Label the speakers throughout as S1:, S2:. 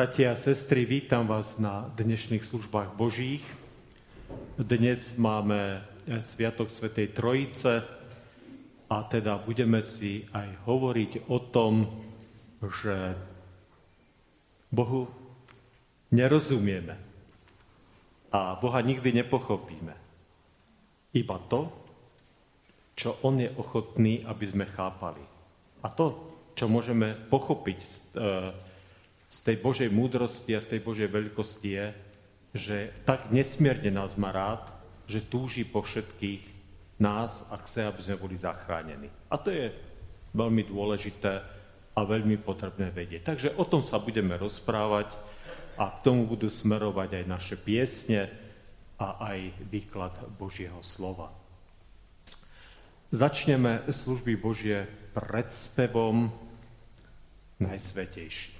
S1: Bratia a sestry, vítam vás na dnešných službách Božích. Dnes máme Sviatok Svetej Trojice a teda budeme si aj hovoriť o tom, že Bohu nerozumieme a Boha nikdy nepochopíme. Iba to, čo On je ochotný, aby sme chápali. A to, čo môžeme pochopiť z, e, z tej Božej múdrosti a z tej Božej veľkosti je, že tak nesmierne nás má rád, že túži po všetkých nás a chce, aby sme boli zachránení. A to je veľmi dôležité a veľmi potrebné vedieť. Takže o tom sa budeme rozprávať a k tomu budú smerovať aj naše piesne a aj výklad Božieho slova. Začneme služby Božie predspevom Najsvetejší.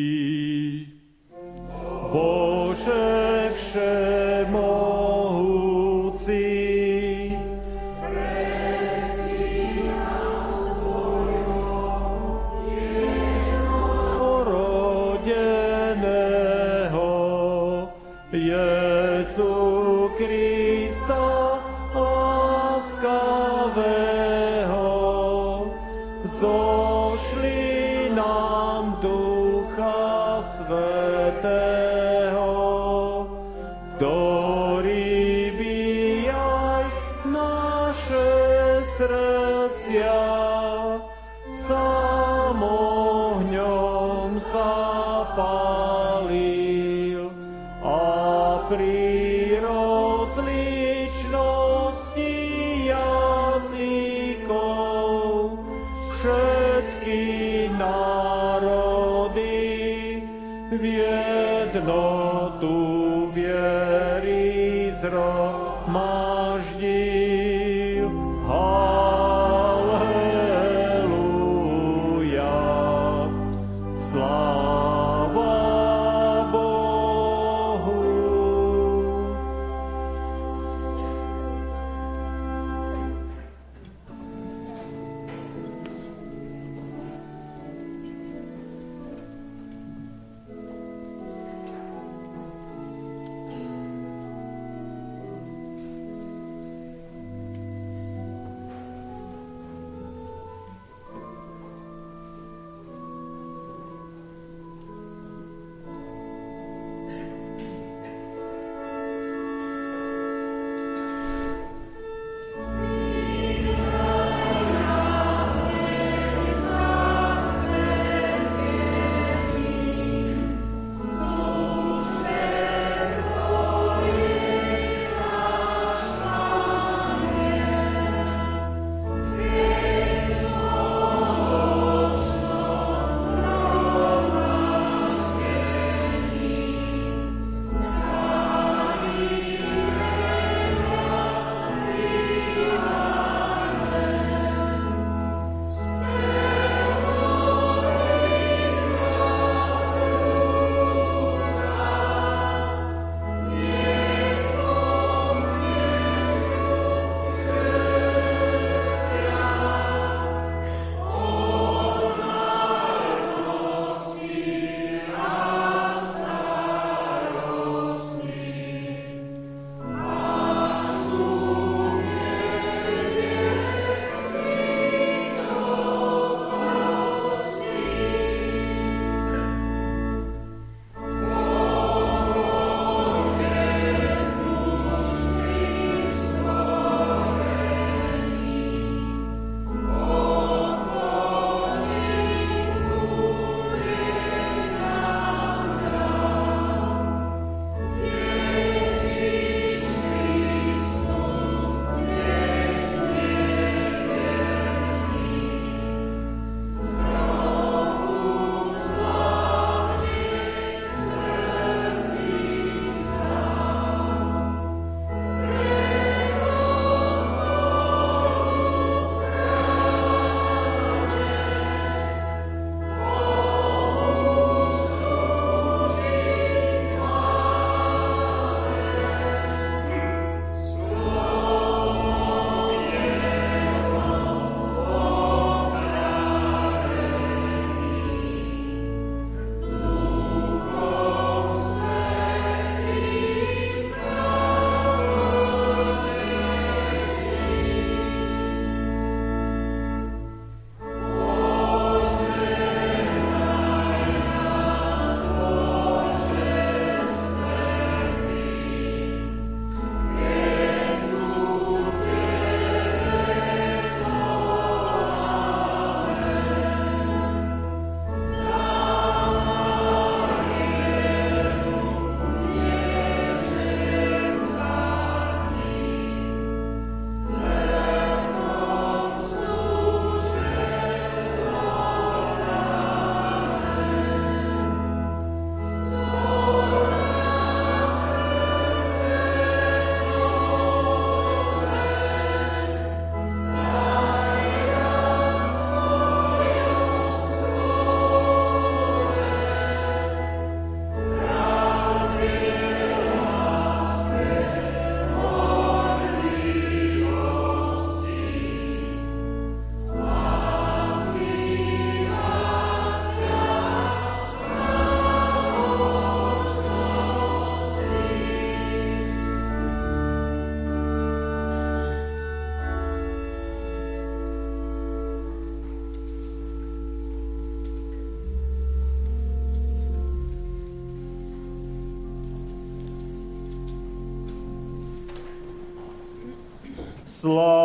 S1: Sláva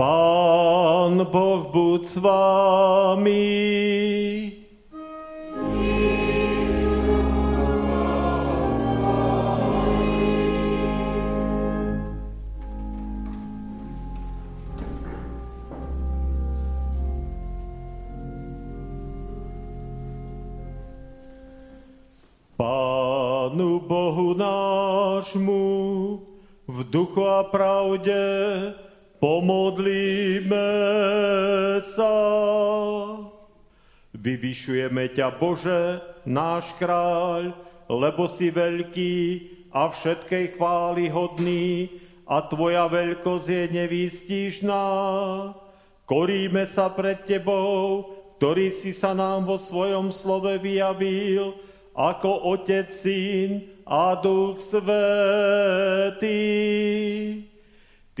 S1: Boh buď s vámi. Pánu Bohu nášmu v duchu a pravde Pomodlíme sa. Vyvyšujeme ťa, Bože, náš kráľ, lebo si veľký a všetkej chvály hodný a Tvoja veľkosť je nevýstižná. Koríme sa pred Tebou, ktorý si sa nám vo svojom slove vyjavil, ako Otec, Syn a Duch Svetý.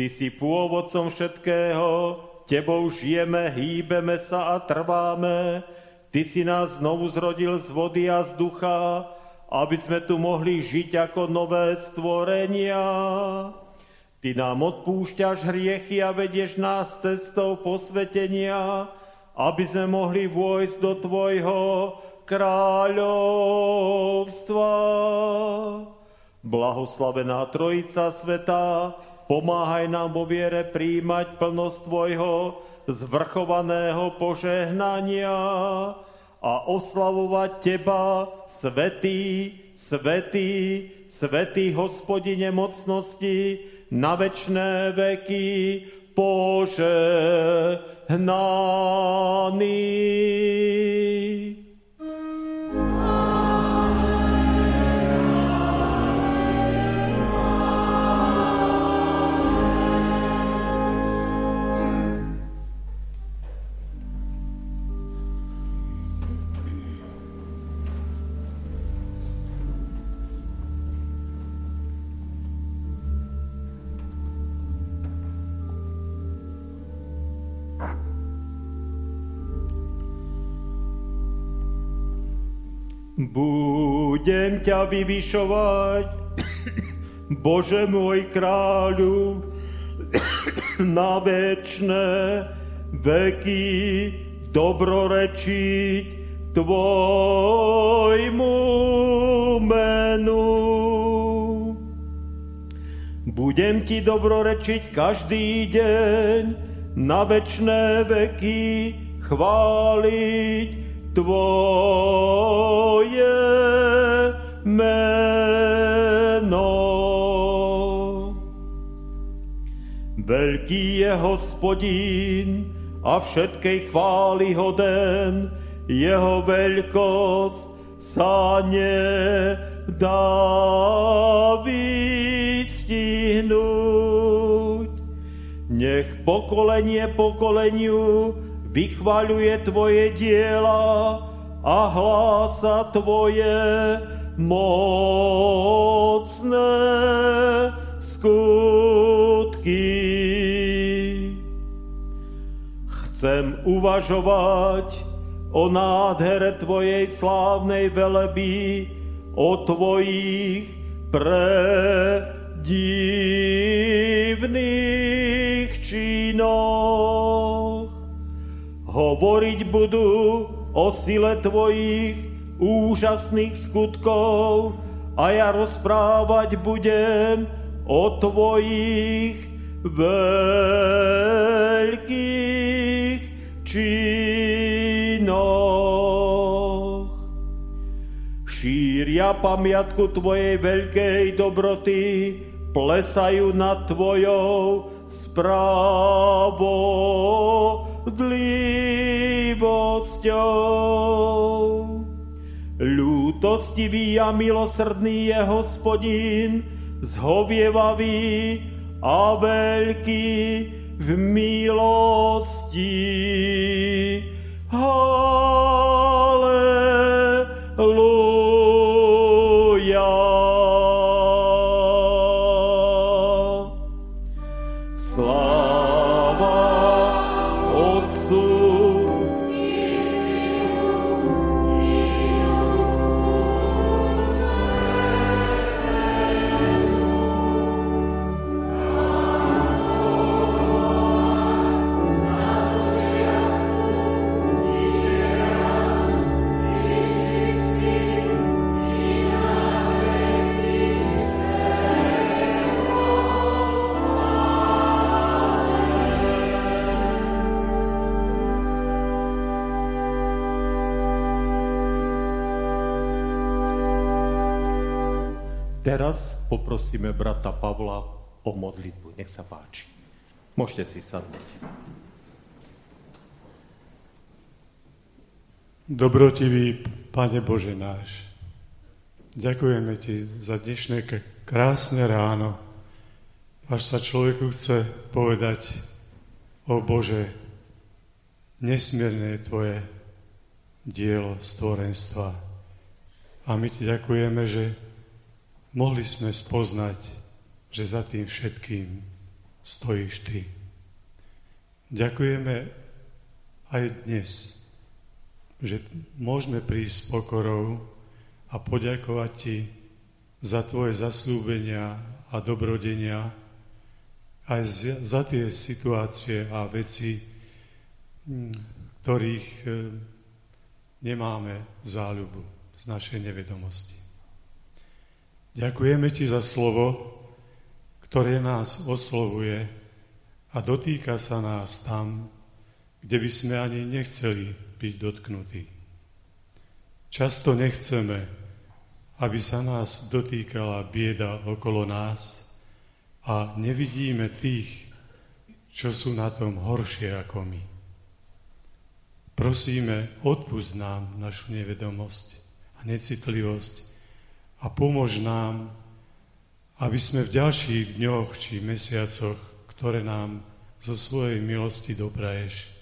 S1: Ty si pôvodcom všetkého, Tebou žijeme, hýbeme sa a trváme. Ty si nás znovu zrodil z vody a z ducha, aby sme tu mohli žiť ako nové stvorenia. Ty nám odpúšťaš hriechy a vedieš nás cestou posvetenia, aby sme mohli vojsť do Tvojho kráľovstva. Blahoslavená Trojica Sveta, Pomáhaj nám vo viere príjmať plnosť Tvojho zvrchovaného požehnania a oslavovať Teba, Svetý, Svetý, Svetý Hospodine mocnosti, na večné veky požehnaný. Budem ťa vyvyšovať, Bože môj kráľu, na večné veky dobrorečiť Tvojmu menu. Budem ti dobrorečiť každý deň, na večné veky chváliť Tvoje meno. Veľký je hospodín a všetkej chvály hoden, jeho veľkosť sa nedá vystihnúť. Nech pokolenie pokoleniu vychvaľuje Tvoje diela a hlása Tvoje mocné skutky. Chcem uvažovať o nádhere Tvojej slávnej veleby, o Tvojich predivných činoch. Hovoriť budú o sile Tvojich úžasných skutkov a ja rozprávať budem o Tvojich veľkých činoch. Šíria pamiatku Tvojej veľkej dobroty, plesajú nad Tvojou správou spravodlivosťou. Ľútostivý a milosrdný je hospodín,
S2: zhovievavý a veľký v milosti.
S1: Teraz poprosíme brata Pavla o modlitbu. Nech sa páči. Môžete si sadnúť.
S3: Dobrotivý Pane Bože náš, ďakujeme Ti za dnešné krásne ráno, až sa človeku chce povedať, o Bože, nesmierne je Tvoje dielo stvorenstva. A my Ti ďakujeme, že mohli sme spoznať, že za tým všetkým stojíš Ty. Ďakujeme aj dnes, že môžeme prísť s pokorou a poďakovať Ti za Tvoje zaslúbenia a dobrodenia, aj za tie situácie a veci, ktorých e, nemáme záľubu z našej nevedomosti. Ďakujeme Ti za slovo, ktoré nás oslovuje a dotýka sa nás tam, kde by sme ani nechceli byť dotknutí. Často nechceme, aby sa nás dotýkala bieda okolo nás a nevidíme tých, čo sú na tom horšie ako my. Prosíme, odpust nám našu nevedomosť a necitlivosť a pomôž nám, aby sme v ďalších dňoch či mesiacoch, ktoré nám zo svojej milosti dopraješ,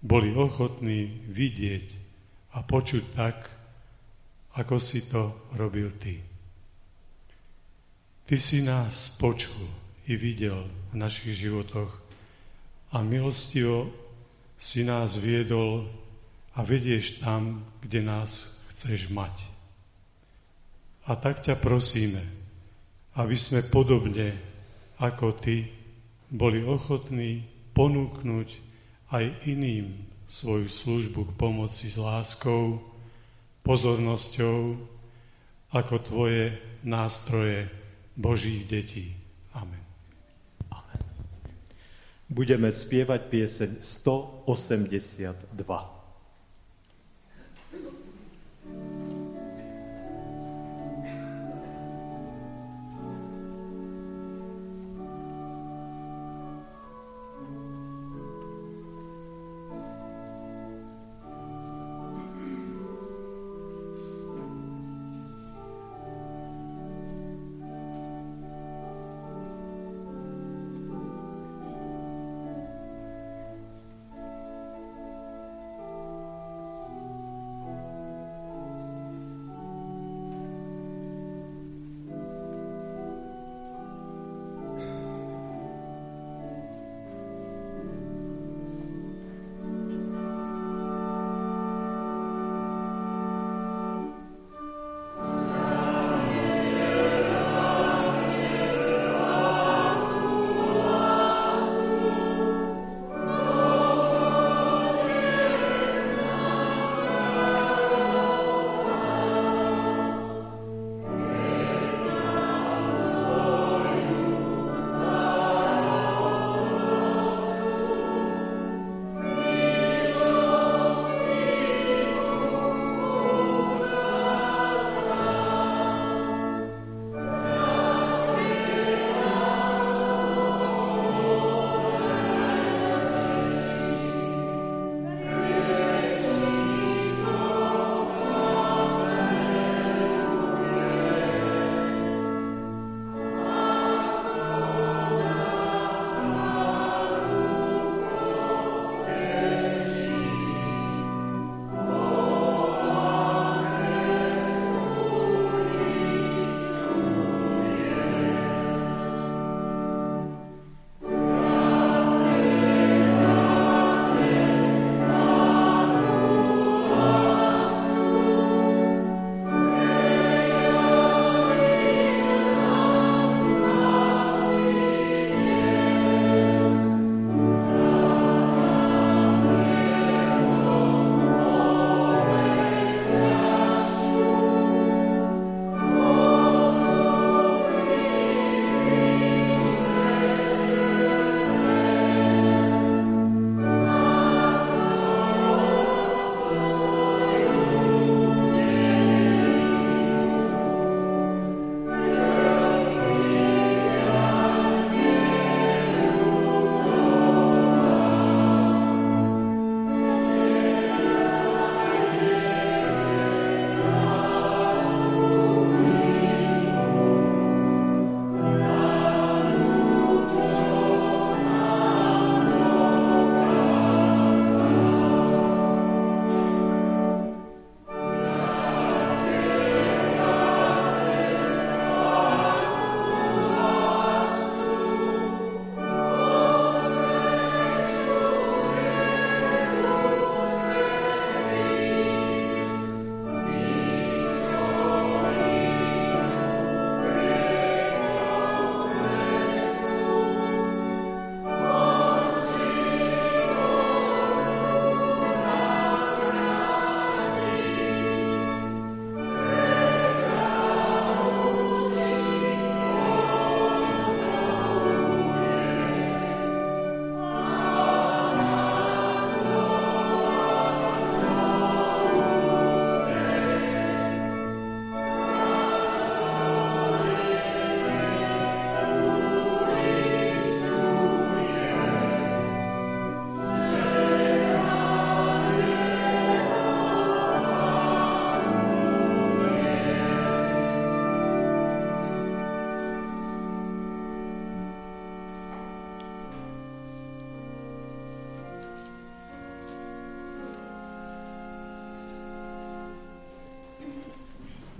S3: boli ochotní vidieť a počuť tak, ako si to robil Ty. Ty si nás počul i videl v našich životoch a milostivo si nás viedol a vedieš tam, kde nás chceš mať. A tak ťa prosíme, aby sme podobne ako Ty boli ochotní ponúknuť aj iným svoju službu k pomoci s láskou, pozornosťou, ako Tvoje nástroje Božích detí. Amen. Amen.
S1: Budeme spievať pieseň 182.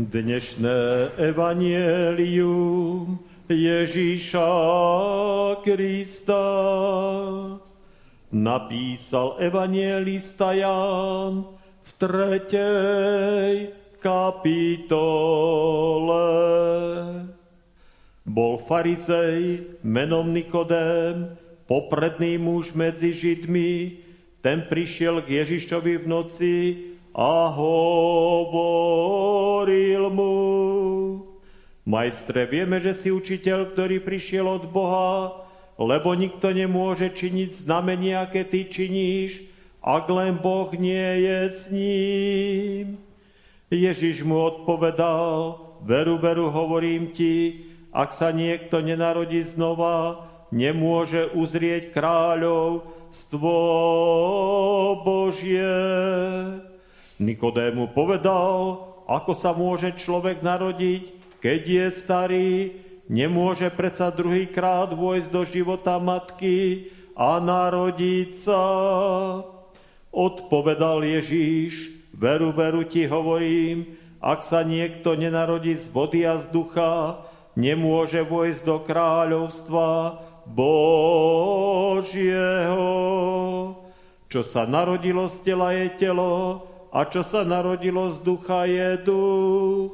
S1: Dnešné evanielium Ježíša Krista napísal evanielista Ján v tretej kapitole. Bol farizej menom Nikodém, popredný muž medzi Židmi, ten prišiel k Ježišovi v noci a hovoril mu, Majstre, vieme, že si učiteľ, ktorý prišiel od Boha, lebo nikto nemôže činiť znamenia, aké ty činíš, ak len Boh nie je s ním. Ježiš mu odpovedal, veru, veru, hovorím ti, ak sa niekto nenarodí znova, nemôže uzrieť kráľovstvo Božie. Nikodému povedal, ako sa môže človek narodiť, keď je starý, nemôže predsa druhýkrát vojsť do života matky a narodiť sa. Odpovedal Ježíš, veru, veru ti hovorím, ak sa niekto nenarodí z vody a z ducha, nemôže vojsť do kráľovstva Božieho. Čo sa narodilo z tela je telo, a čo sa narodilo z ducha je duch.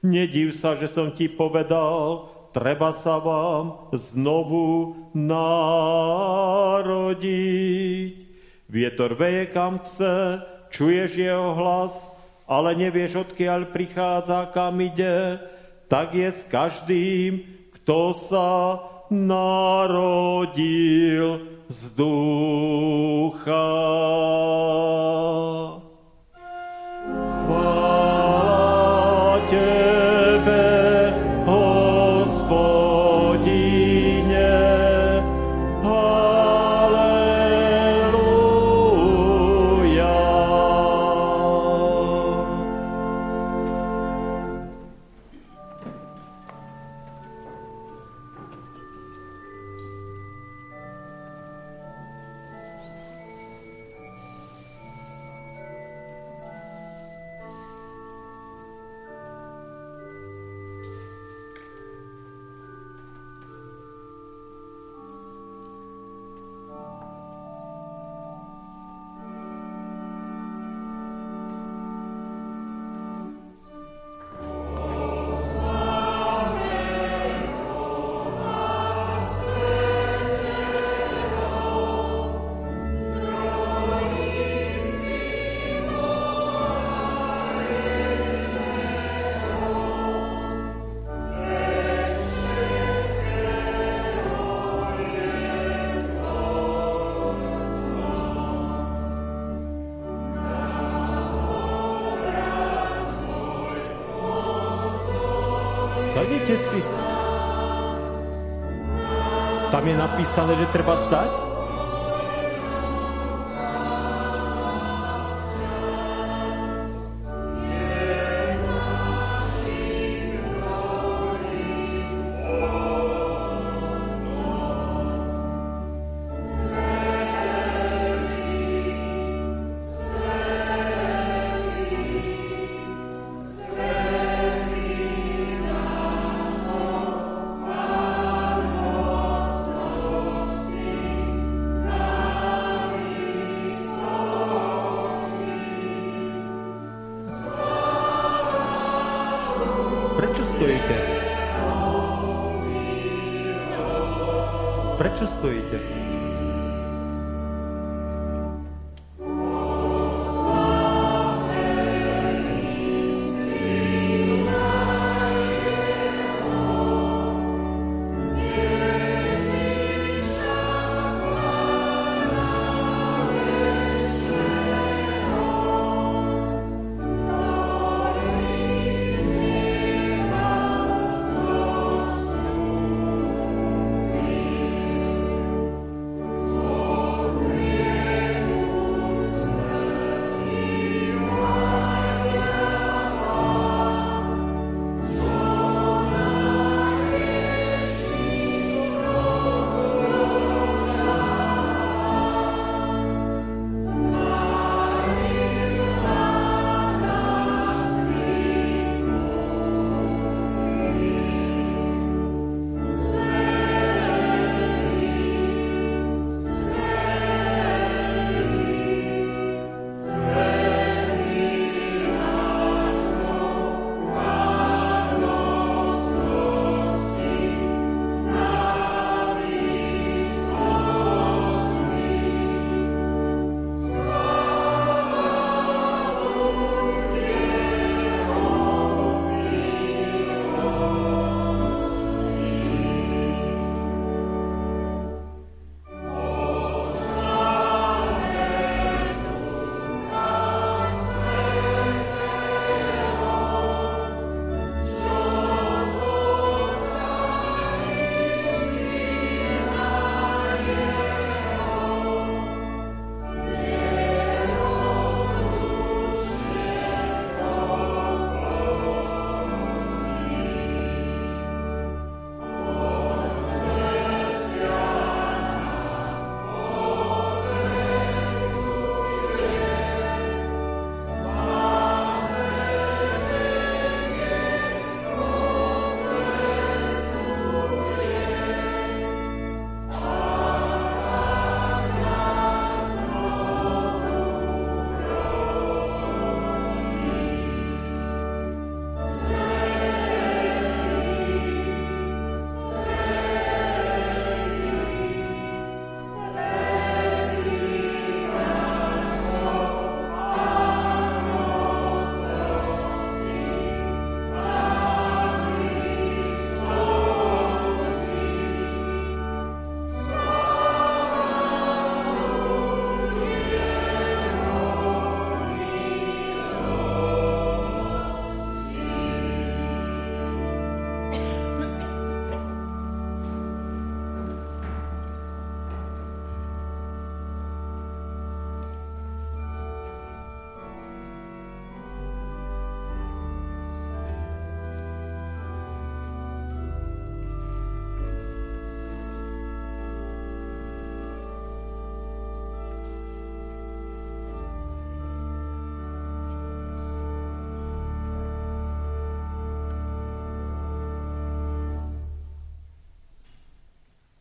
S1: Nediv sa, že som ti povedal, treba sa vám znovu narodiť. Vietor veje kam chce, čuješ jeho hlas, ale nevieš, odkiaľ prichádza, kam ide, tak je s každým, kto sa narodil z ducha. Tam je napísané, že treba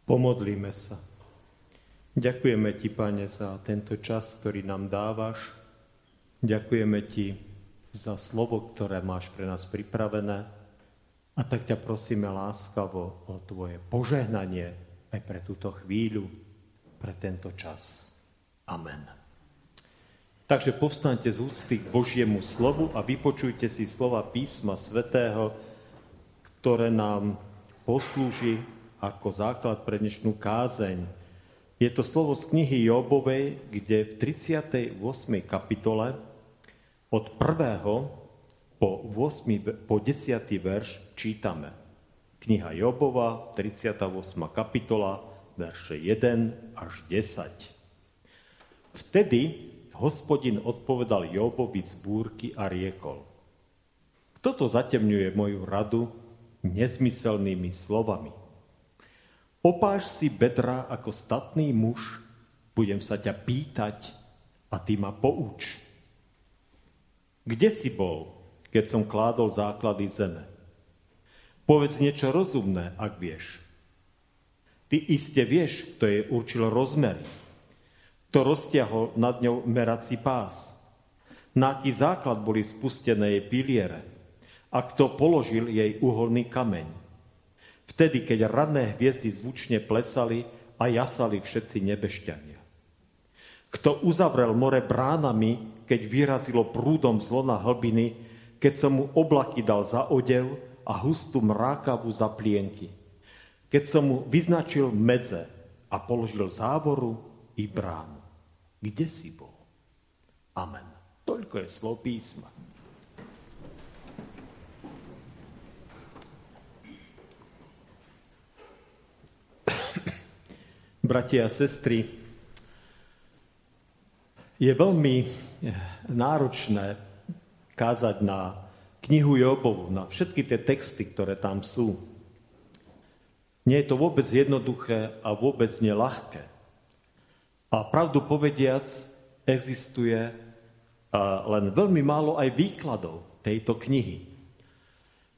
S1: Pomodlíme sa. Ďakujeme Ti, Pane, za tento čas, ktorý nám dávaš. Ďakujeme Ti za slovo, ktoré máš pre nás pripravené. A tak ťa prosíme láskavo o Tvoje požehnanie aj pre túto chvíľu, pre tento čas. Amen. Takže povstaňte z úcty k Božiemu slovu a vypočujte si slova písma svätého, ktoré nám poslúži ako základ pre dnešnú kázeň. Je to slovo z knihy Jobovej, kde v 38. kapitole od 1. po, 8, po 10. verš čítame. Kniha Jobova, 38. kapitola, verše 1 až 10. Vtedy hospodin odpovedal Jobovi z búrky a riekol. Kto to zatemňuje moju radu nezmyselnými slovami? Opáš si bedra ako statný muž, budem sa ťa pýtať a ty ma pouč. Kde si bol, keď som kládol základy zeme? Povedz niečo rozumné, ak vieš. Ty iste vieš, kto je určil rozmery. Kto roztiahol nad ňou merací pás. Na aký základ boli spustené jej piliere. A kto položil jej uholný kameň. Vtedy, keď ranné hviezdy zvučne plesali a jasali všetci nebešťania. Kto uzavrel more bránami, keď vyrazilo prúdom zlo na hlbiny, keď som mu oblaky dal za odev a hustú mrákavu za plienky. Keď som mu vyznačil medze a položil závoru i bránu. Kde si bol? Amen. Toľko je slov písma. Bratia a sestry, je veľmi eh, náročné kázať na knihu Jobovu, na všetky tie texty, ktoré tam sú. Nie je to vôbec jednoduché a vôbec nelahké. A pravdu povediac, existuje len veľmi málo aj výkladov tejto knihy.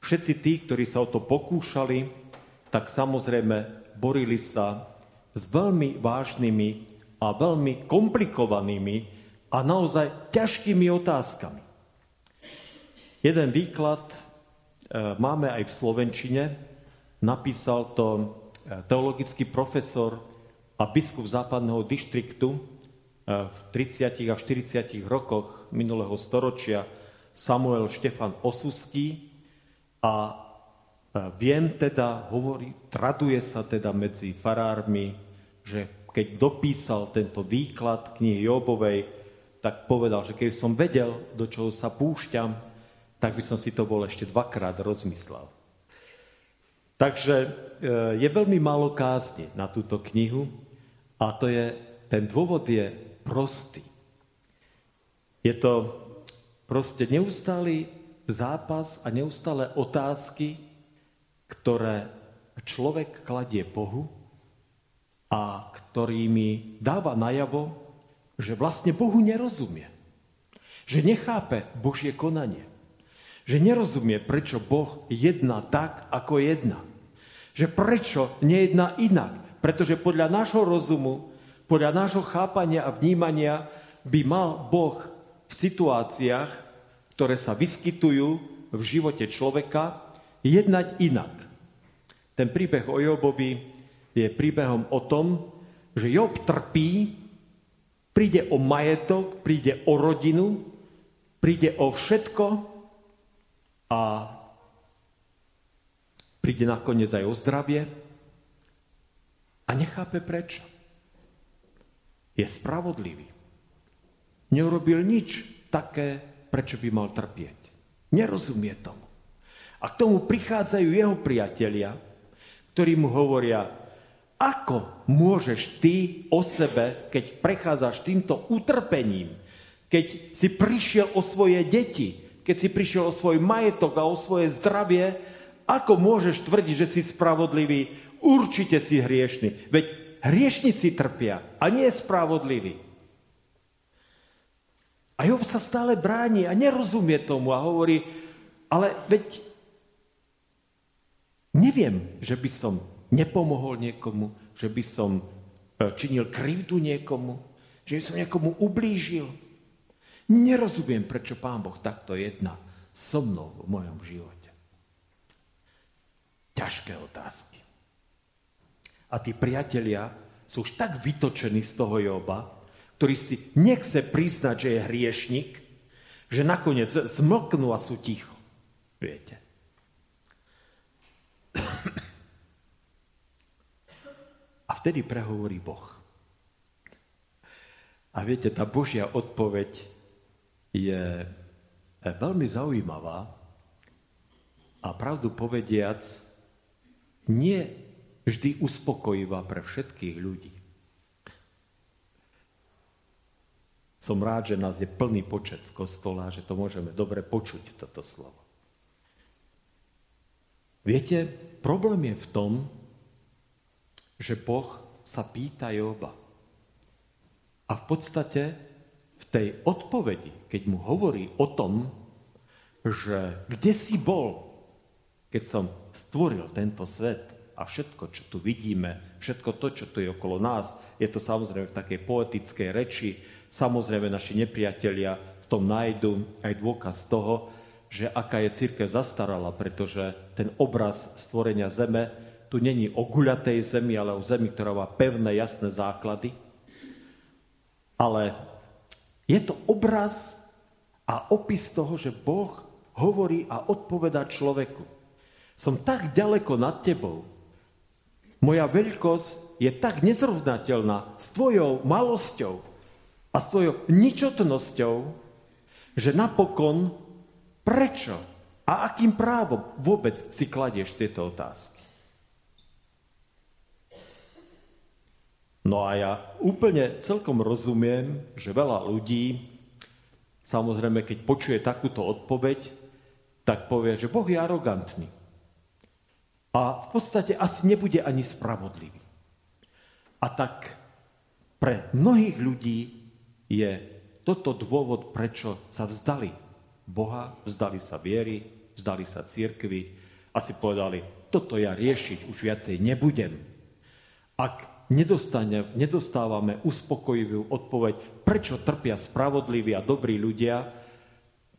S1: Všetci tí, ktorí sa o to pokúšali, tak samozrejme borili sa s veľmi vážnymi a veľmi komplikovanými a naozaj ťažkými otázkami. Jeden výklad e, máme aj v Slovenčine. Napísal to e, teologický profesor a biskup západného dištriktu e, v 30. a 40. rokoch minulého storočia Samuel Štefan Osuský a Viem teda, hovorí, traduje sa teda medzi farármi, že keď dopísal tento výklad knihy Jobovej, tak povedal, že keby som vedel, do čoho sa púšťam, tak by som si to bol ešte dvakrát rozmyslel. Takže e, je veľmi málo kázni na túto knihu a to je, ten dôvod je prostý. Je to proste neustály zápas a neustále otázky, ktoré človek kladie Bohu a ktorými dáva najavo, že vlastne Bohu nerozumie. Že nechápe Božie konanie. Že nerozumie, prečo Boh jedná tak, ako jedná. Že prečo nejedná inak. Pretože podľa nášho rozumu, podľa nášho chápania a vnímania by mal Boh v situáciách, ktoré sa vyskytujú v živote človeka, jednať inak. Ten príbeh o Jobovi je príbehom o tom, že Job trpí, príde o majetok, príde o rodinu, príde o všetko a príde nakoniec aj o zdravie a nechápe prečo. Je spravodlivý. Neurobil nič také, prečo by mal trpieť. Nerozumie tomu. A k tomu prichádzajú jeho priatelia, ktorí mu hovoria, ako môžeš ty o sebe, keď prechádzaš týmto utrpením, keď si prišiel o svoje deti, keď si prišiel o svoj majetok a o svoje zdravie, ako môžeš tvrdiť, že si spravodlivý? Určite si hriešný. Veď hriešnici trpia a nie je spravodlivý. A Job sa stále bráni a nerozumie tomu a hovorí, ale veď Neviem, že by som nepomohol niekomu, že by som e, činil krivdu niekomu, že by som niekomu ublížil. Nerozumiem, prečo Pán Boh takto jedná so mnou v mojom živote. Ťažké otázky. A tí priatelia sú už tak vytočení z toho Joba, ktorý si nechce priznať, že je hriešnik, že nakoniec zmlknú a sú ticho. Viete. Vtedy prehovorí Boh. A viete, tá Božia odpoveď je veľmi zaujímavá a pravdu povediac nie vždy uspokojivá pre všetkých ľudí. Som rád, že nás je plný počet v kostole a že to môžeme dobre počuť, toto slovo. Viete, problém je v tom, že Boh sa pýta Joba. A v podstate v tej odpovedi, keď mu hovorí o tom, že kde si bol, keď som stvoril tento svet a všetko, čo tu vidíme, všetko to, čo tu je okolo nás, je to samozrejme v takej poetickej reči, Samozrejme, naši nepriatelia v tom nájdu aj dôkaz toho, že aká je církev zastarala, pretože ten obraz stvorenia zeme tu není o guľatej zemi, ale o zemi, ktorá má pevné, jasné základy. Ale je to obraz a opis toho, že Boh hovorí a odpovedá človeku. Som tak ďaleko nad tebou. Moja veľkosť je tak nezrovnateľná s tvojou malosťou, a svojou ničotnosťou, že napokon prečo a akým právom vôbec si kladieš tieto otázky. No a ja úplne celkom rozumiem, že veľa ľudí, samozrejme, keď počuje takúto odpoveď, tak povie, že Boh je arogantný. A v podstate asi nebude ani spravodlivý. A tak pre mnohých ľudí je toto dôvod, prečo sa vzdali Boha, vzdali sa viery, vzdali sa církvy a si povedali, toto ja riešiť už viacej nebudem. Ak nedostávame uspokojivú odpoveď, prečo trpia spravodliví a dobrí ľudia,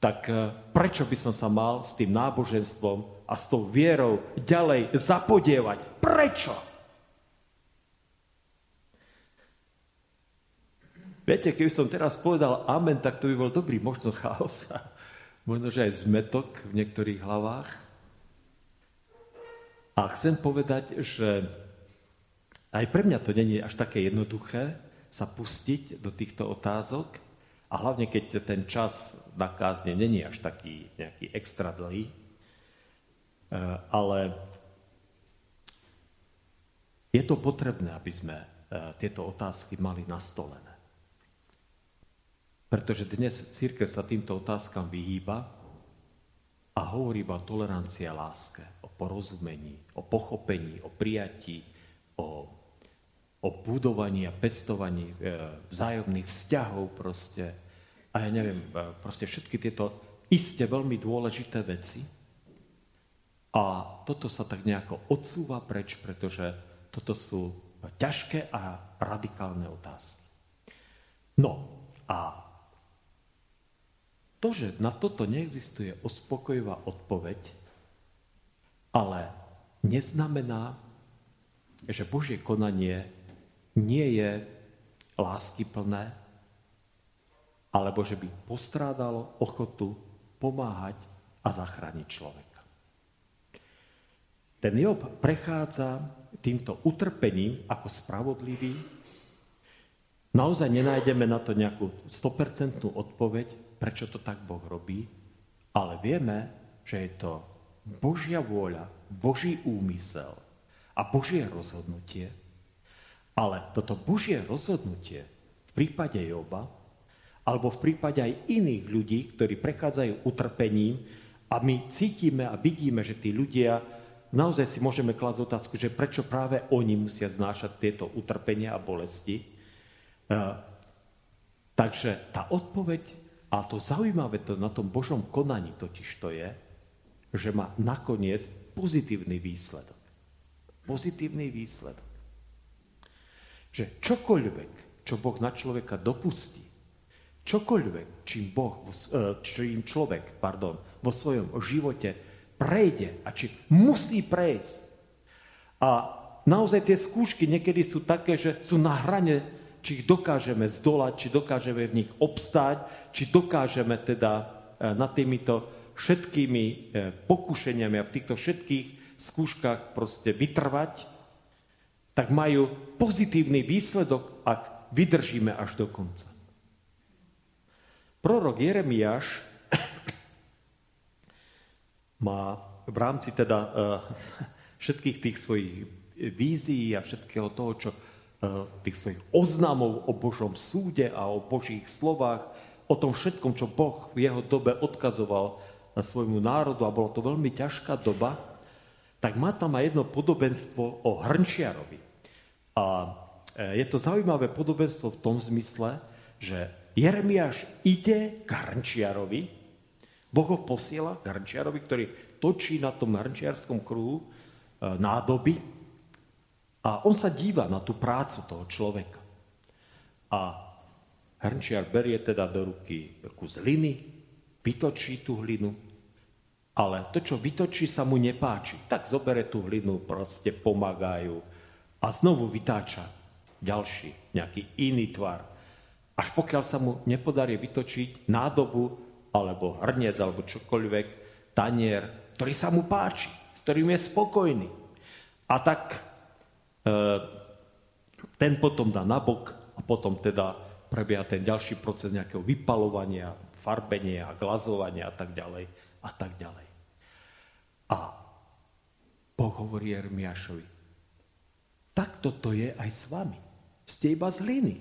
S1: tak eh, prečo by som sa mal s tým náboženstvom a s tou vierou ďalej zapodievať? Prečo? Viete, keby som teraz povedal amen, tak to by bol dobrý možno chaos a možno, že aj zmetok v niektorých hlavách. A chcem povedať, že aj pre mňa to není až také jednoduché sa pustiť do týchto otázok a hlavne keď ten čas na kázne není až taký nejaký extra dlhý, e, ale je to potrebné, aby sme e, tieto otázky mali nastolené. Pretože dnes církev sa týmto otázkam vyhýba a hovorí iba o tolerancii a láske, o porozumení, o pochopení, o prijatí, o, o budovaní a pestovaní e, vzájomných vzťahov proste. A ja neviem, e, proste všetky tieto iste veľmi dôležité veci. A toto sa tak nejako odsúva preč, pretože toto sú ťažké a radikálne otázky. No a to, že na toto neexistuje uspokojivá odpoveď, ale neznamená, že Božie konanie nie je láskyplné, alebo že by postrádalo ochotu pomáhať a zachrániť človeka. Ten Job prechádza týmto utrpením ako spravodlivý. Naozaj nenájdeme na to nejakú 100% odpoveď, prečo to tak Boh robí, ale vieme, že je to Božia vôľa, Boží úmysel a Božie rozhodnutie. Ale toto Božie rozhodnutie v prípade Joba, alebo v prípade aj iných ľudí, ktorí prechádzajú utrpením a my cítime a vidíme, že tí ľudia, naozaj si môžeme klásť otázku, že prečo práve oni musia znášať tieto utrpenia a bolesti. Uh, takže tá odpoveď a to zaujímavé to na tom Božom konaní totiž to je, že má nakoniec pozitívny výsledok. Pozitívny výsledok. Že čokoľvek, čo Boh na človeka dopustí, čokoľvek, čím, boh, e, čím človek pardon, vo svojom živote prejde a či musí prejsť. A naozaj tie skúšky niekedy sú také, že sú na hrane, či ich dokážeme zdolať, či dokážeme v nich obstáť, či dokážeme teda e, nad týmito všetkými e, pokušeniami a v týchto všetkých skúškach proste vytrvať tak majú pozitívny výsledok, ak vydržíme až do konca. Prorok Jeremiáš má v rámci teda uh, všetkých tých svojich vízií a všetkého toho, čo uh, tých svojich oznámov o Božom súde a o Božích slovách, o tom všetkom, čo Boh v jeho dobe odkazoval na svojmu národu a bola to veľmi ťažká doba, tak má tam aj jedno podobenstvo o hrnčiarovi. A e, je to zaujímavé podobenstvo v tom zmysle, že Jeremiáš ide k hrnčiarovi, Boh ho posiela k hrnčiarovi, ktorý točí na tom hrnčiarskom kruhu e, nádoby a on sa díva na tú prácu toho človeka. A hrnčiar berie teda do ruky kus hliny, vytočí tú hlinu, ale to, čo vytočí, sa mu nepáči. Tak zobere tú hlinu, proste pomágajú, a znovu vytáča ďalší, nejaký iný tvar. Až pokiaľ sa mu nepodarí vytočiť nádobu, alebo hrniec, alebo čokoľvek, tanier, ktorý sa mu páči, s ktorým je spokojný. A tak e, ten potom dá nabok a potom teda prebieha ten ďalší proces nejakého vypalovania, farbenia, glazovania a tak ďalej a tak ďalej. A Boh hovorí Jeremiášovi, tak toto je aj s vami. Ste iba z hliny.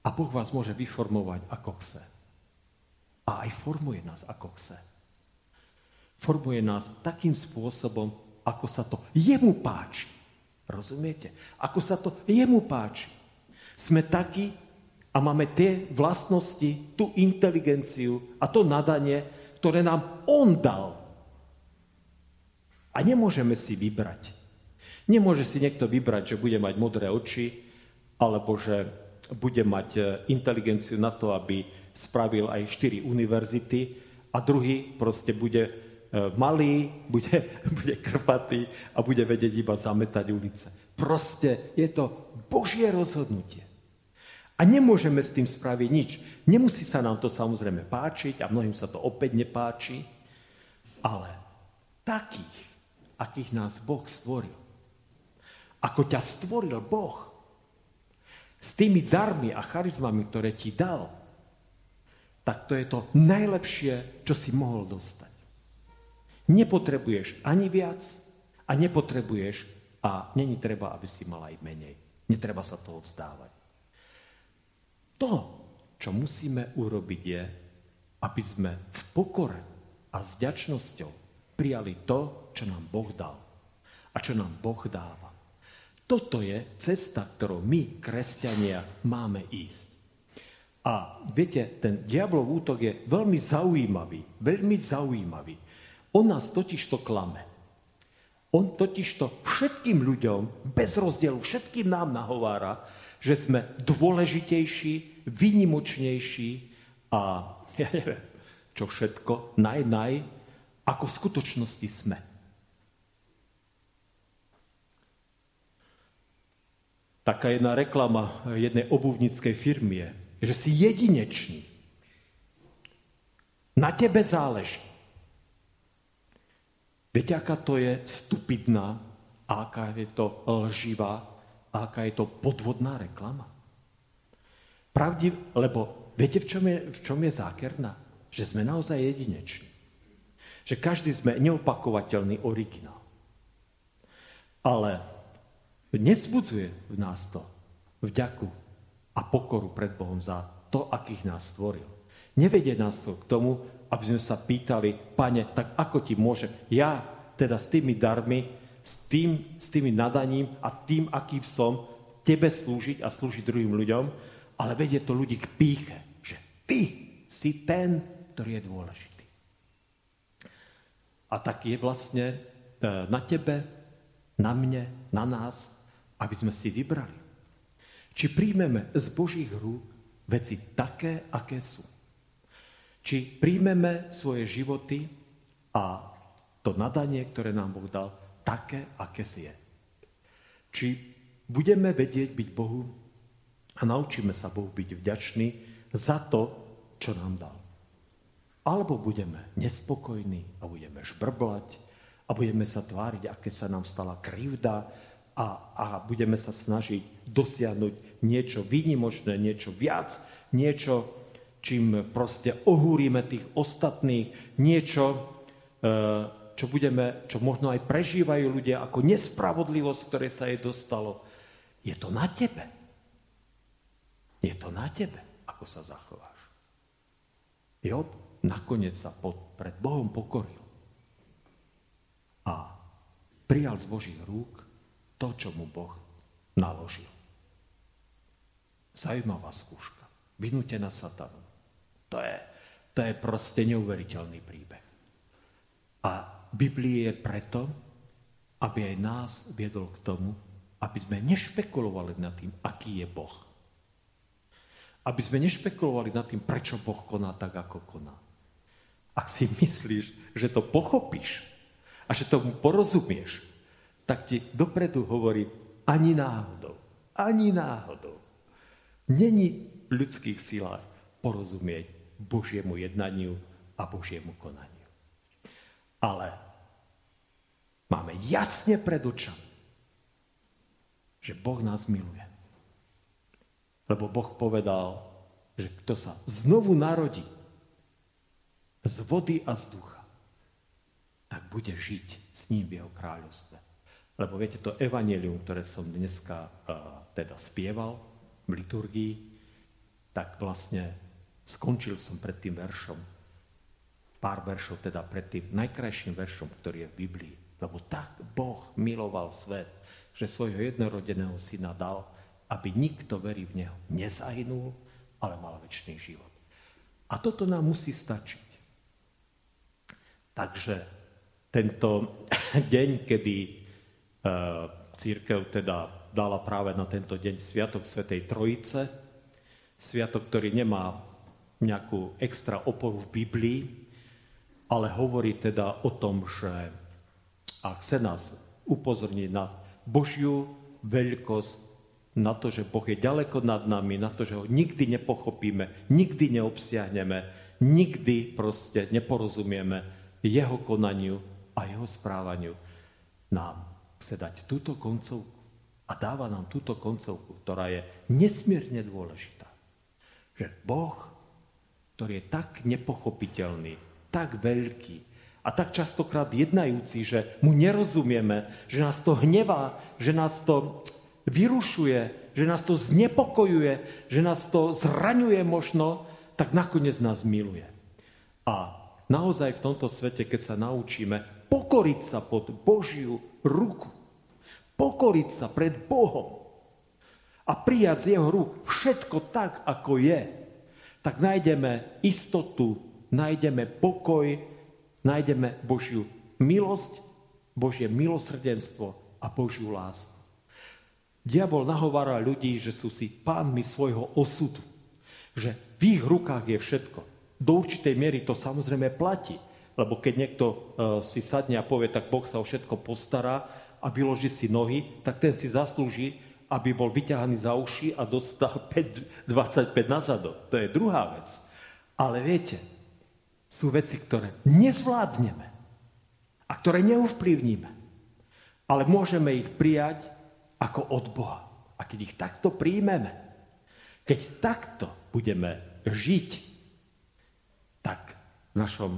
S1: A Boh vás môže vyformovať ako chce. A aj formuje nás ako chce. Formuje nás takým spôsobom, ako sa to jemu páči. Rozumiete? Ako sa to jemu páči. Sme takí a máme tie vlastnosti, tú inteligenciu a to nadanie, ktoré nám on dal. A nemôžeme si vybrať. Nemôže si niekto vybrať, že bude mať modré oči, alebo že bude mať e, inteligenciu na to, aby spravil aj štyri univerzity a druhý proste bude e, malý, bude, bude krpatý a bude vedieť iba zametať ulice. Proste je to Božie rozhodnutie. A nemôžeme s tým spraviť nič. Nemusí sa nám to samozrejme páčiť a mnohým sa to opäť nepáči, ale takých, akých nás Boh stvoril, ako ťa stvoril Boh, s tými darmi a charizmami, ktoré ti dal, tak to je to najlepšie, čo si mohol dostať. Nepotrebuješ ani viac a nepotrebuješ a není treba, aby si mal aj menej. Netreba sa toho vzdávať. To, čo musíme urobiť je, aby sme v pokore a s ďačnosťou prijali to, čo nám Boh dal a čo nám Boh dáva. Toto je cesta, ktorou my, kresťania, máme ísť. A viete, ten diablov útok je veľmi zaujímavý, veľmi zaujímavý. On nás totiž to klame. On totiž to všetkým ľuďom, bez rozdielu, všetkým nám nahovára, že sme dôležitejší, výnimočnejší a ja neviem, čo všetko, naj, naj, ako v skutočnosti sme. Taká jedna reklama jednej obuvníckej firmy je, že si jedinečný. Na tebe záleží. Viete, aká to je stupidná, aká je to lživá, aká je to podvodná reklama? Pravdiv, lebo viete, v čom je, v čom je zákerná? Že sme naozaj jedineční. Že každý sme neopakovateľný originál. Ale Nesbudzuje v nás to vďaku a pokoru pred Bohom za to, akých nás stvoril. Nevedie nás to k tomu, aby sme sa pýtali, pane, tak ako ti môže ja teda s tými darmi, s, tým, s tými nadaním a tým, akým som, tebe slúžiť a slúžiť druhým ľuďom, ale vedie to ľudí k píche, že ty si ten, ktorý je dôležitý. A tak je vlastne e, na tebe, na mne, na nás aby sme si vybrali. Či príjmeme z Božích rúk veci také, aké sú. Či príjmeme svoje životy a to nadanie, ktoré nám Boh dal, také, aké si je. Či budeme vedieť byť Bohu a naučíme sa Bohu byť vďační za to, čo nám dal. Alebo budeme nespokojní a budeme žbrblať a budeme sa tváriť, aké sa nám stala krivda a, a budeme sa snažiť dosiahnuť niečo výnimočné, niečo viac, niečo, čím proste ohúrime tých ostatných, niečo, e, čo, budeme, čo možno aj prežívajú ľudia ako nespravodlivosť, ktoré sa jej dostalo. Je to na tebe. Je to na tebe, ako sa zachováš. Job nakoniec sa pod, pred Bohom pokoril a prijal z Božích rúk to, čo mu Boh naložil. Zajímavá skúška. Vynútená satanom. To je, to je proste neuveriteľný príbeh. A Biblie je preto, aby aj nás viedol k tomu, aby sme nešpekulovali nad tým, aký je Boh. Aby sme nešpekulovali nad tým, prečo Boh koná tak, ako koná. Ak si myslíš, že to pochopíš a že tomu porozumieš, tak ti dopredu hovorí ani náhodou. Ani náhodou. Není v ľudských silách porozumieť Božiemu jednaniu a Božiemu konaniu. Ale máme jasne pred očami, že Boh nás miluje. Lebo Boh povedal, že kto sa znovu narodí z vody a z ducha, tak bude žiť s ním v jeho kráľovstve. Lebo viete, to evanelium, ktoré som dneska uh, teda spieval v liturgii, tak vlastne skončil som pred tým veršom. Pár veršov teda pred tým najkrajším veršom, ktorý je v Biblii. Lebo tak Boh miloval svet, že svojho jednorodeného syna dal, aby nikto verí v Neho nezahynul, ale mal väčší život. A toto nám musí stačiť. Takže tento deň, kedy církev teda dala práve na tento deň Sviatok Svetej Trojice, Sviatok, ktorý nemá nejakú extra oporu v Biblii, ale hovorí teda o tom, že ak chce nás upozorniť na Božiu veľkosť, na to, že Boh je ďaleko nad nami, na to, že ho nikdy nepochopíme, nikdy neobsiahneme, nikdy proste neporozumieme jeho konaniu a jeho správaniu, nám chce dať túto koncovku a dáva nám túto koncovku, ktorá je nesmierne dôležitá. Že Boh ktorý je tak nepochopiteľný, tak veľký a tak častokrát jednajúci, že mu nerozumieme, že nás to hnevá, že nás to vyrušuje, že nás to znepokojuje, že nás to zraňuje možno, tak nakoniec nás miluje. A naozaj v tomto svete, keď sa naučíme pokoriť sa pod Božiu ruku, pokoriť sa pred Bohom a prijať z jeho rúk všetko tak, ako je, tak nájdeme istotu, nájdeme pokoj, nájdeme Božiu milosť, Božie milosrdenstvo a Božiu lásku. Diabol nahovára ľudí, že sú si pánmi svojho osudu, že v ich rukách je všetko. Do určitej miery to samozrejme platí, lebo keď niekto uh, si sadne a povie, tak Boh sa o všetko postará a vyloží si nohy, tak ten si zaslúži aby bol vyťahaný za uši a dostal 5, 25 na. To je druhá vec. Ale viete, sú veci, ktoré nezvládneme a ktoré neuvplyvníme. Ale môžeme ich prijať ako od Boha. A keď ich takto príjmeme, keď takto budeme žiť, tak v našom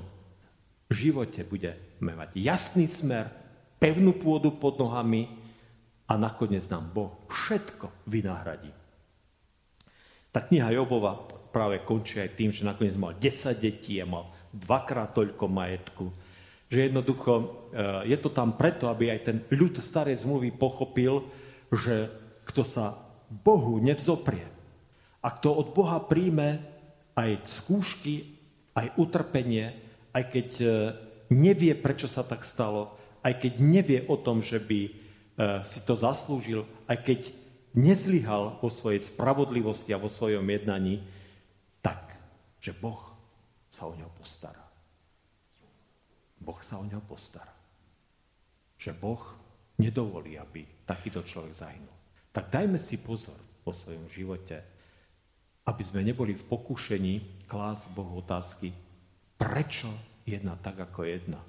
S1: živote budeme mať jasný smer, pevnú pôdu pod nohami, a nakoniec nám Boh všetko vynahradí. Tá kniha Jobova práve končí aj tým, že nakoniec mal 10 detí a mal dvakrát toľko majetku. Že jednoducho e, je to tam preto, aby aj ten ľud starej zmluvy pochopil, že kto sa Bohu nevzoprie a kto od Boha príjme aj skúšky, aj utrpenie, aj keď e, nevie, prečo sa tak stalo, aj keď nevie o tom, že by si to zaslúžil, aj keď nezlyhal vo svojej spravodlivosti a vo svojom jednaní, tak, že Boh sa o neho postará. Boh sa o neho postará. Že Boh nedovolí, aby takýto človek zahynul. Tak dajme si pozor vo svojom živote, aby sme neboli v pokušení klásť Bohu otázky, prečo jedna tak ako jedna.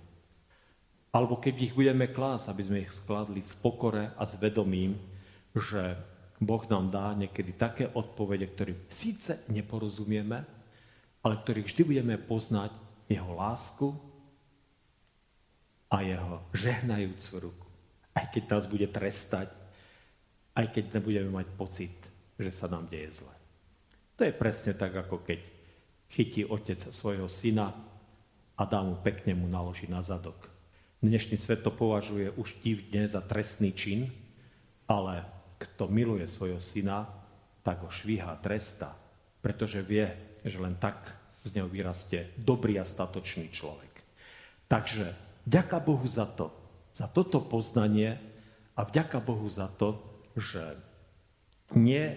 S1: Alebo keď ich budeme klásť, aby sme ich skladli v pokore a s vedomím, že Boh nám dá niekedy také odpovede, ktorým síce neporozumieme, ale ktorých vždy budeme poznať jeho lásku a jeho žehnajúcu ruku. Aj keď nás bude trestať, aj keď nebudeme mať pocit, že sa nám deje zle. To je presne tak, ako keď chytí otec svojho syna a dá mu pekne mu naloží na zadok. Dnešný svet to považuje už divne za trestný čin, ale kto miluje svojho syna, tak ho švíha, tresta, pretože vie, že len tak z neho vyrastie dobrý a statočný človek. Takže vďaka Bohu za to, za toto poznanie a vďaka Bohu za to, že nie,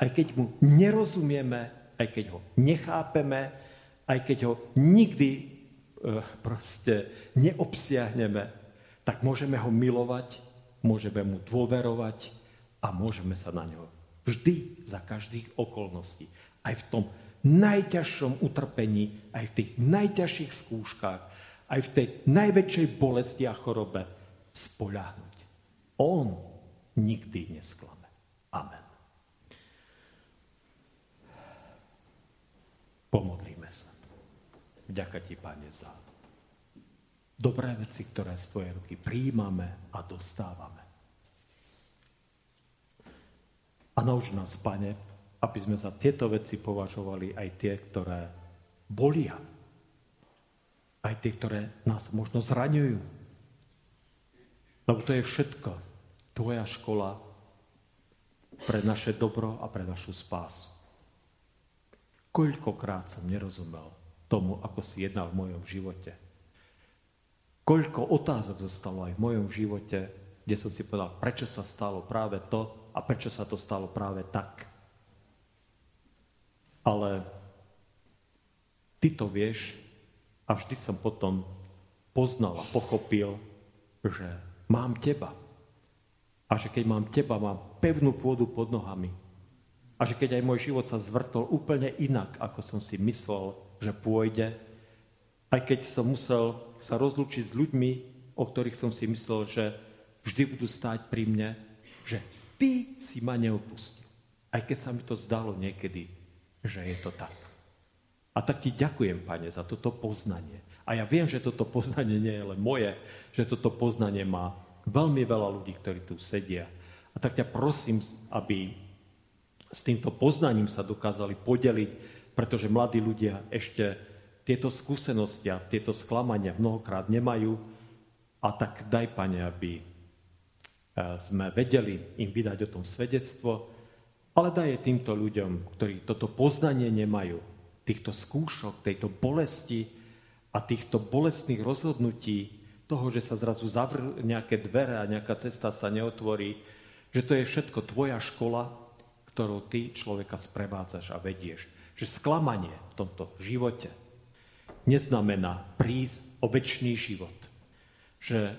S1: aj keď mu nerozumieme, aj keď ho nechápeme, aj keď ho nikdy e, proste neobsiahneme, tak môžeme ho milovať, môžeme mu dôverovať a môžeme sa na ňo vždy za každých okolností, aj v tom najťažšom utrpení, aj v tých najťažších skúškach, aj v tej najväčšej bolesti a chorobe spoľahnúť. On nikdy nesklame. Amen. Pomodlíme sa. Vďaka ti, Pane, za dobré veci, ktoré z Tvojej ruky príjmame a dostávame. A nauč nás, Pane, aby sme za tieto veci považovali aj tie, ktoré bolia. Aj tie, ktoré nás možno zraňujú. Lebo to je všetko. Tvoja škola pre naše dobro a pre našu spásu. Koľkokrát som nerozumel tomu, ako si jednal v mojom živote. Koľko otázok zostalo aj v mojom živote, kde som si povedal, prečo sa stalo práve to, a prečo sa to stalo práve tak. Ale ty to vieš a vždy som potom poznal a pochopil, že mám teba. A že keď mám teba, mám pevnú pôdu pod nohami. A že keď aj môj život sa zvrtol úplne inak, ako som si myslel, že pôjde, aj keď som musel sa rozlúčiť s ľuďmi, o ktorých som si myslel, že vždy budú stáť pri mne, že Ty si ma neopustil. Aj keď sa mi to zdalo niekedy, že je to tak. A tak ti ďakujem, pane, za toto poznanie. A ja viem, že toto poznanie nie je len moje, že toto poznanie má veľmi veľa ľudí, ktorí tu sedia. A tak ťa prosím, aby s týmto poznaním sa dokázali podeliť, pretože mladí ľudia ešte tieto skúsenosti a tieto sklamania mnohokrát nemajú. A tak daj, pane, aby sme vedeli im vydať o tom svedectvo, ale daj týmto ľuďom, ktorí toto poznanie nemajú, týchto skúšok, tejto bolesti a týchto bolestných rozhodnutí, toho, že sa zrazu zavrú nejaké dvere a nejaká cesta sa neotvorí, že to je všetko tvoja škola, ktorou ty človeka sprevádzaš a vedieš. Že sklamanie v tomto živote neznamená prísť o väčší život. Že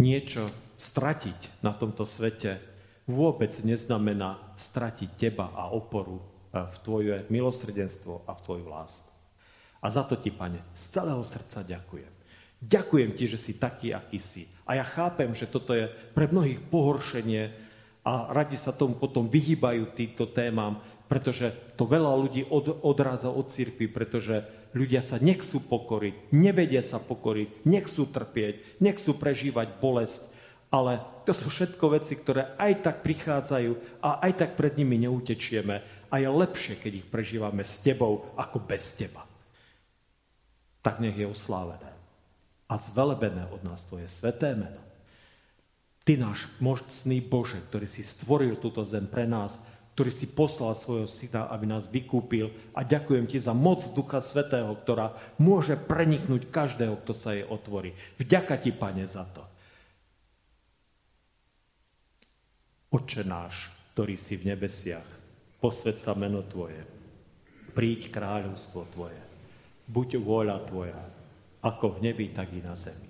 S1: niečo stratiť na tomto svete vôbec neznamená stratiť teba a oporu e, v tvoje milosrdenstvo a v tvoju lásku. A za to ti, pane, z celého srdca ďakujem. Ďakujem ti, že si taký, aký si. A ja chápem, že toto je pre mnohých pohoršenie a radi sa tomu potom vyhýbajú týmto témam, pretože to veľa ľudí od, odráza od církvy, pretože ľudia sa nechcú pokoriť, nevedia sa pokoriť, nechcú trpieť, nechcú prežívať bolesť, ale to sú všetko veci, ktoré aj tak prichádzajú a aj tak pred nimi neutečieme a je lepšie, keď ich prežívame s tebou ako bez teba. Tak nech je oslávené a zvelebené od nás tvoje sveté meno. Ty náš mocný Bože, ktorý si stvoril túto zem pre nás, ktorý si poslal svojho syna, aby nás vykúpil a ďakujem ti za moc Ducha Svetého, ktorá môže preniknúť každého, kto sa jej otvorí. Vďaka ti, Pane, za to. Oče náš, ktorý si v nebesiach, posved sa meno Tvoje, príď kráľovstvo Tvoje, buď vôľa Tvoja, ako v nebi, tak i na zemi.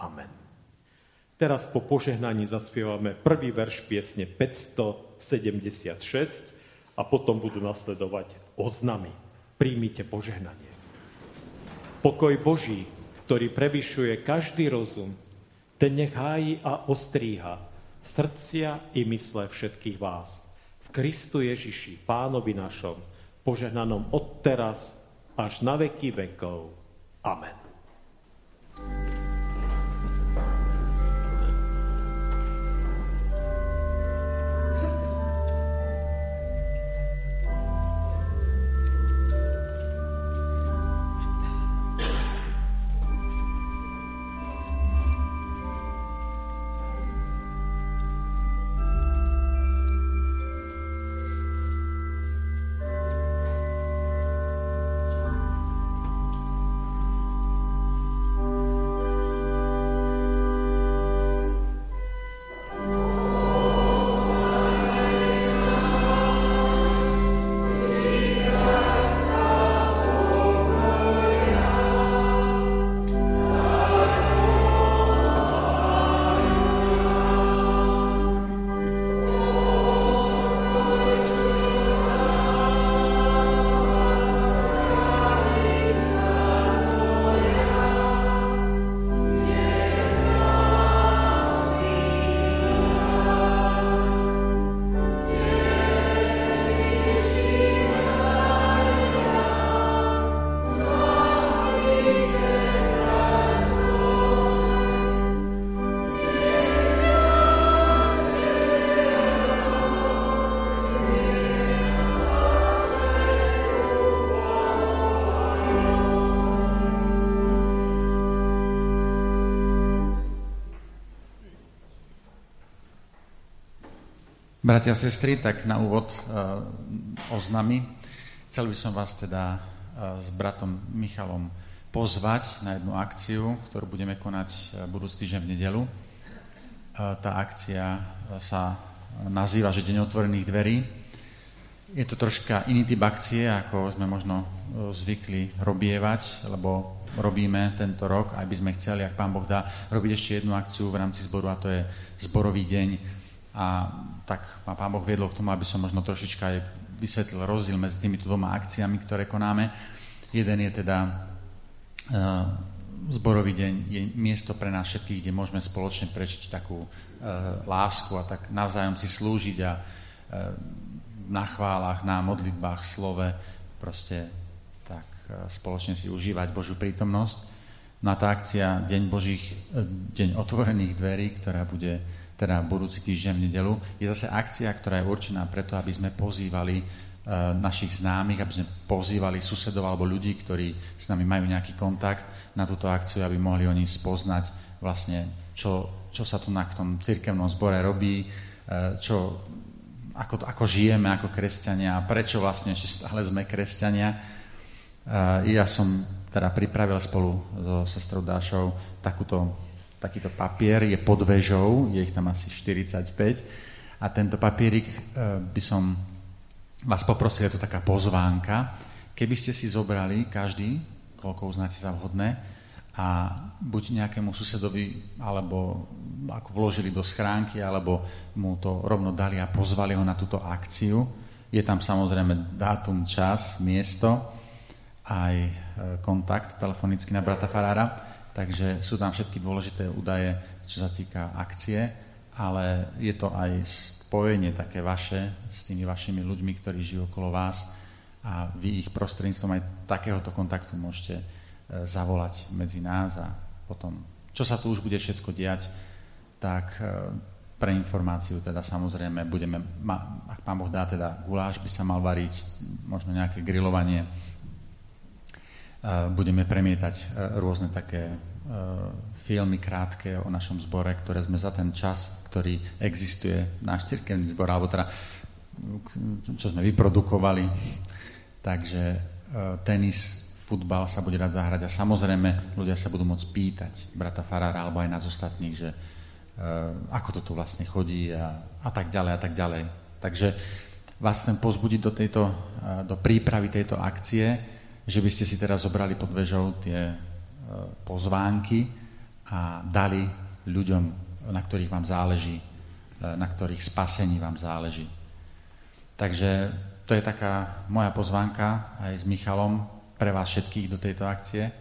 S1: Amen. Teraz po požehnaní zaspievame prvý verš piesne 576 a potom budú nasledovať oznamy. Príjmite požehnanie. Pokoj Boží, ktorý prevyšuje každý rozum, ten nech hájí a ostríha srdcia i mysle všetkých vás. V Kristu Ježiši, Pánovi našom, požehnanom od teraz až na veky vekov. Amen.
S4: Bratia a sestry, tak na úvod uh, oznamy. Chcel by som vás teda uh, s bratom Michalom pozvať na jednu akciu, ktorú budeme konať uh, budúci týždeň v nedelu. Tá akcia sa nazýva, že Deň otvorených dverí. Je to troška iný typ akcie, ako sme možno zvykli robievať, lebo robíme tento rok, aj by sme chceli, ak Pán Boh dá, robiť ešte jednu akciu v rámci zboru a to je zborový deň a tak ma Pán Boh viedol k tomu, aby som možno trošička aj vysvetlil rozdiel medzi týmito dvoma akciami, ktoré konáme. Jeden je teda uh, zborový deň, je miesto pre nás všetkých, kde môžeme spoločne prežiť takú uh, lásku a tak navzájom si slúžiť a uh, na chválach, na modlitbách, slove, proste tak uh, spoločne si užívať Božiu prítomnosť. Na tá akcia Deň Božích, Deň otvorených dverí, ktorá bude teda budúci týždeň v nedelu, je zase akcia, ktorá je určená preto, aby sme pozývali uh, našich známych, aby sme pozývali susedov alebo ľudí, ktorí s nami majú nejaký kontakt na túto akciu, aby mohli oni spoznať vlastne, čo, čo sa tu na tom cirkevnom zbore robí, uh, čo, ako, ako žijeme ako kresťania a prečo vlastne ešte stále sme kresťania. Uh, ja som teda pripravil spolu so sestrou Dášou takúto takýto papier je pod vežou, je ich tam asi 45 a tento papierik e, by som vás poprosil, je to taká pozvánka, keby ste si zobrali každý, koľko uznáte za vhodné, a buď nejakému susedovi, alebo ako vložili do schránky, alebo mu to rovno dali a pozvali ho na túto akciu. Je tam samozrejme dátum, čas, miesto, aj e, kontakt telefonicky na brata Farára takže sú tam všetky dôležité údaje, čo sa týka akcie, ale je to aj spojenie také vaše s tými vašimi ľuďmi, ktorí žijú okolo vás a vy ich prostredníctvom aj takéhoto kontaktu môžete e, zavolať medzi nás a potom, čo sa tu už bude všetko diať, tak e, pre informáciu, teda samozrejme budeme, ak pán Boh dá, teda guláš by sa mal variť, možno nejaké grilovanie. Budeme premietať rôzne také filmy krátke o našom zbore, ktoré sme za ten čas, ktorý existuje, náš cirkevný zbor, alebo teda čo sme vyprodukovali. Takže tenis, futbal sa bude dať zahrať a samozrejme ľudia sa budú môcť pýtať brata Farára alebo aj nás ostatných, že ako to tu vlastne chodí a, a tak ďalej a tak ďalej. Takže vás chcem pozbudiť do, tejto, do prípravy tejto akcie, že by ste si teraz zobrali pod vežou tie eh, pozvánky a dali ľuďom, na ktorých vám záleží, na ktorých spasení vám záleží. Takže to je taká moja pozvánka aj s Michalom pre vás všetkých do tejto akcie.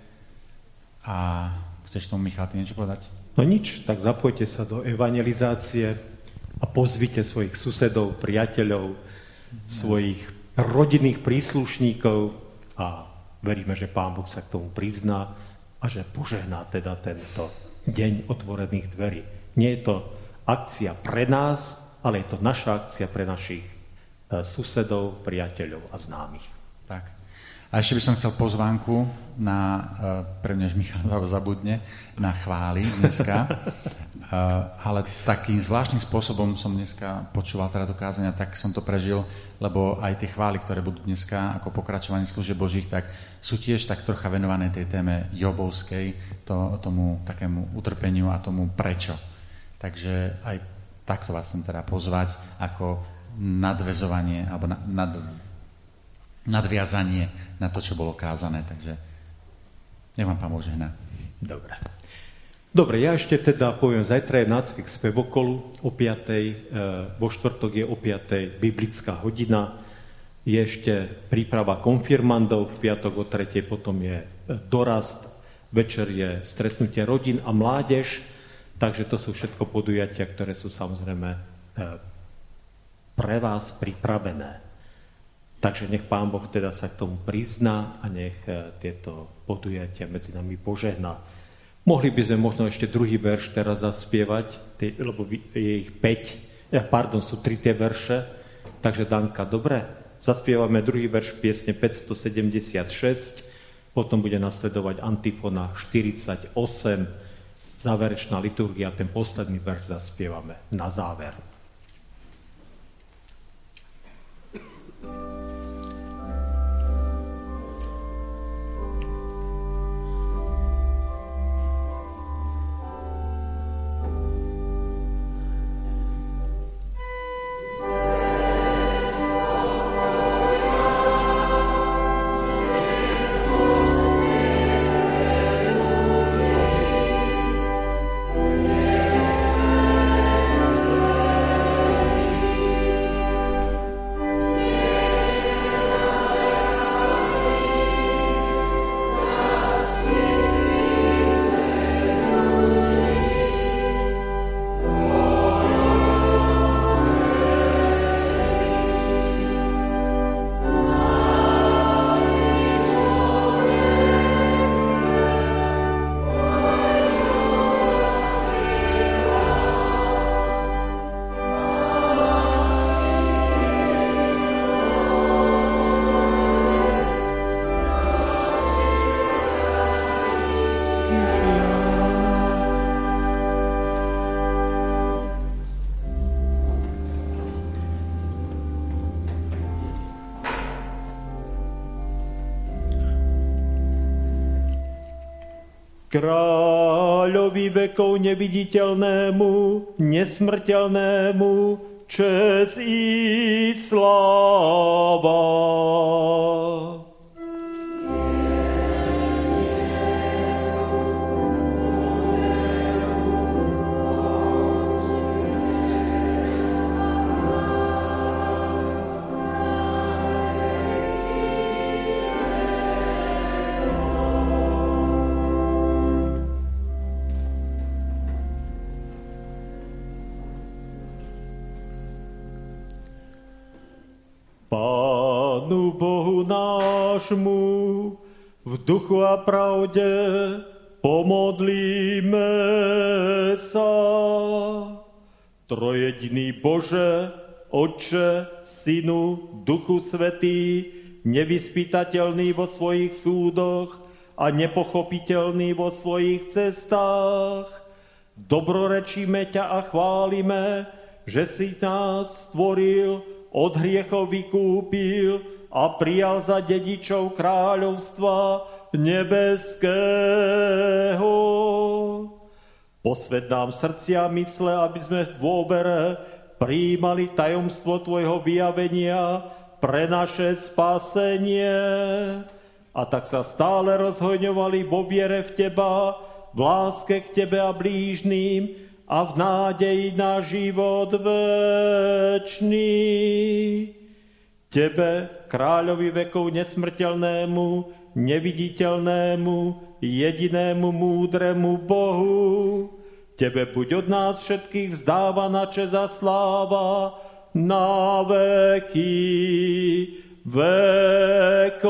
S4: A chceš tomu, Michal, ty niečo povedať?
S1: No nič, tak zapojte sa do evangelizácie a pozvite svojich susedov, priateľov, svojich rodinných príslušníkov a veríme, že Pán Boh sa k tomu prizná a že požehná teda tento deň otvorených dverí. Nie je to akcia pre nás, ale je to naša akcia pre našich eh, susedov, priateľov a známych.
S4: A ešte by som chcel pozvánku na, uh, pre mňa, Michal zabudne, na chvály dneska. Uh, ale takým zvláštnym spôsobom som dneska počúval teda dokázania, tak som to prežil, lebo aj tie chvály, ktoré budú dneska ako pokračovanie služieb Božích, tak sú tiež tak trocha venované tej téme Jobovskej, to, tomu takému utrpeniu a tomu prečo. Takže aj takto vás chcem teda pozvať ako nadvezovanie, alebo nad, nad, nadviazanie na to, čo bolo kázané. Takže nech vám Pán Boh žehná.
S1: Dobre. Dobre, ja ešte teda poviem, zajtra je nácvik spevokolu o 5. E, vo štvrtok je o 5. biblická hodina, je ešte príprava konfirmandov, v piatok o 3. potom je e, dorast, večer je stretnutie rodín a mládež, takže to sú všetko podujatia, ktoré sú samozrejme e, pre vás pripravené. Takže nech Pán Boh teda sa k tomu prizná a nech e, tieto podujatia medzi nami požehná. Mohli by sme možno ešte druhý verš teraz zaspievať, lebo je ich 5, e, pardon, sú tri tie verše. Takže Danka, dobre, zaspievame druhý verš piesne 576, potom bude nasledovať antifona 48, záverečná liturgia, ten posledný verš zaspievame na záver. Kráľovi vekov neviditeľnému, nesmrteľnému, čes i sláva. Nášmu v duchu a pravde pomodlíme sa. Trojediný Bože, Otče, Synu, Duchu Svetý, nevyspytateľný vo svojich súdoch a nepochopiteľný vo svojich cestách. Dobrorečíme ťa a chválime, že si nás stvoril, od hriechov vykúpil a prijal za dedičov kráľovstva nebeského. Posved nám srdcia a mysle, aby sme v dôvere príjmali tajomstvo Tvojho vyjavenia pre naše spasenie. A tak sa stále rozhojňovali vo viere v Teba, v láske k Tebe a blížným a v nádeji na život večný. Tebe, kráľovi vekov nesmrteľnému, neviditeľnému, jedinému múdremu Bohu, Tebe buď od nás všetkých vzdávaná čest a sláva na veky vekov.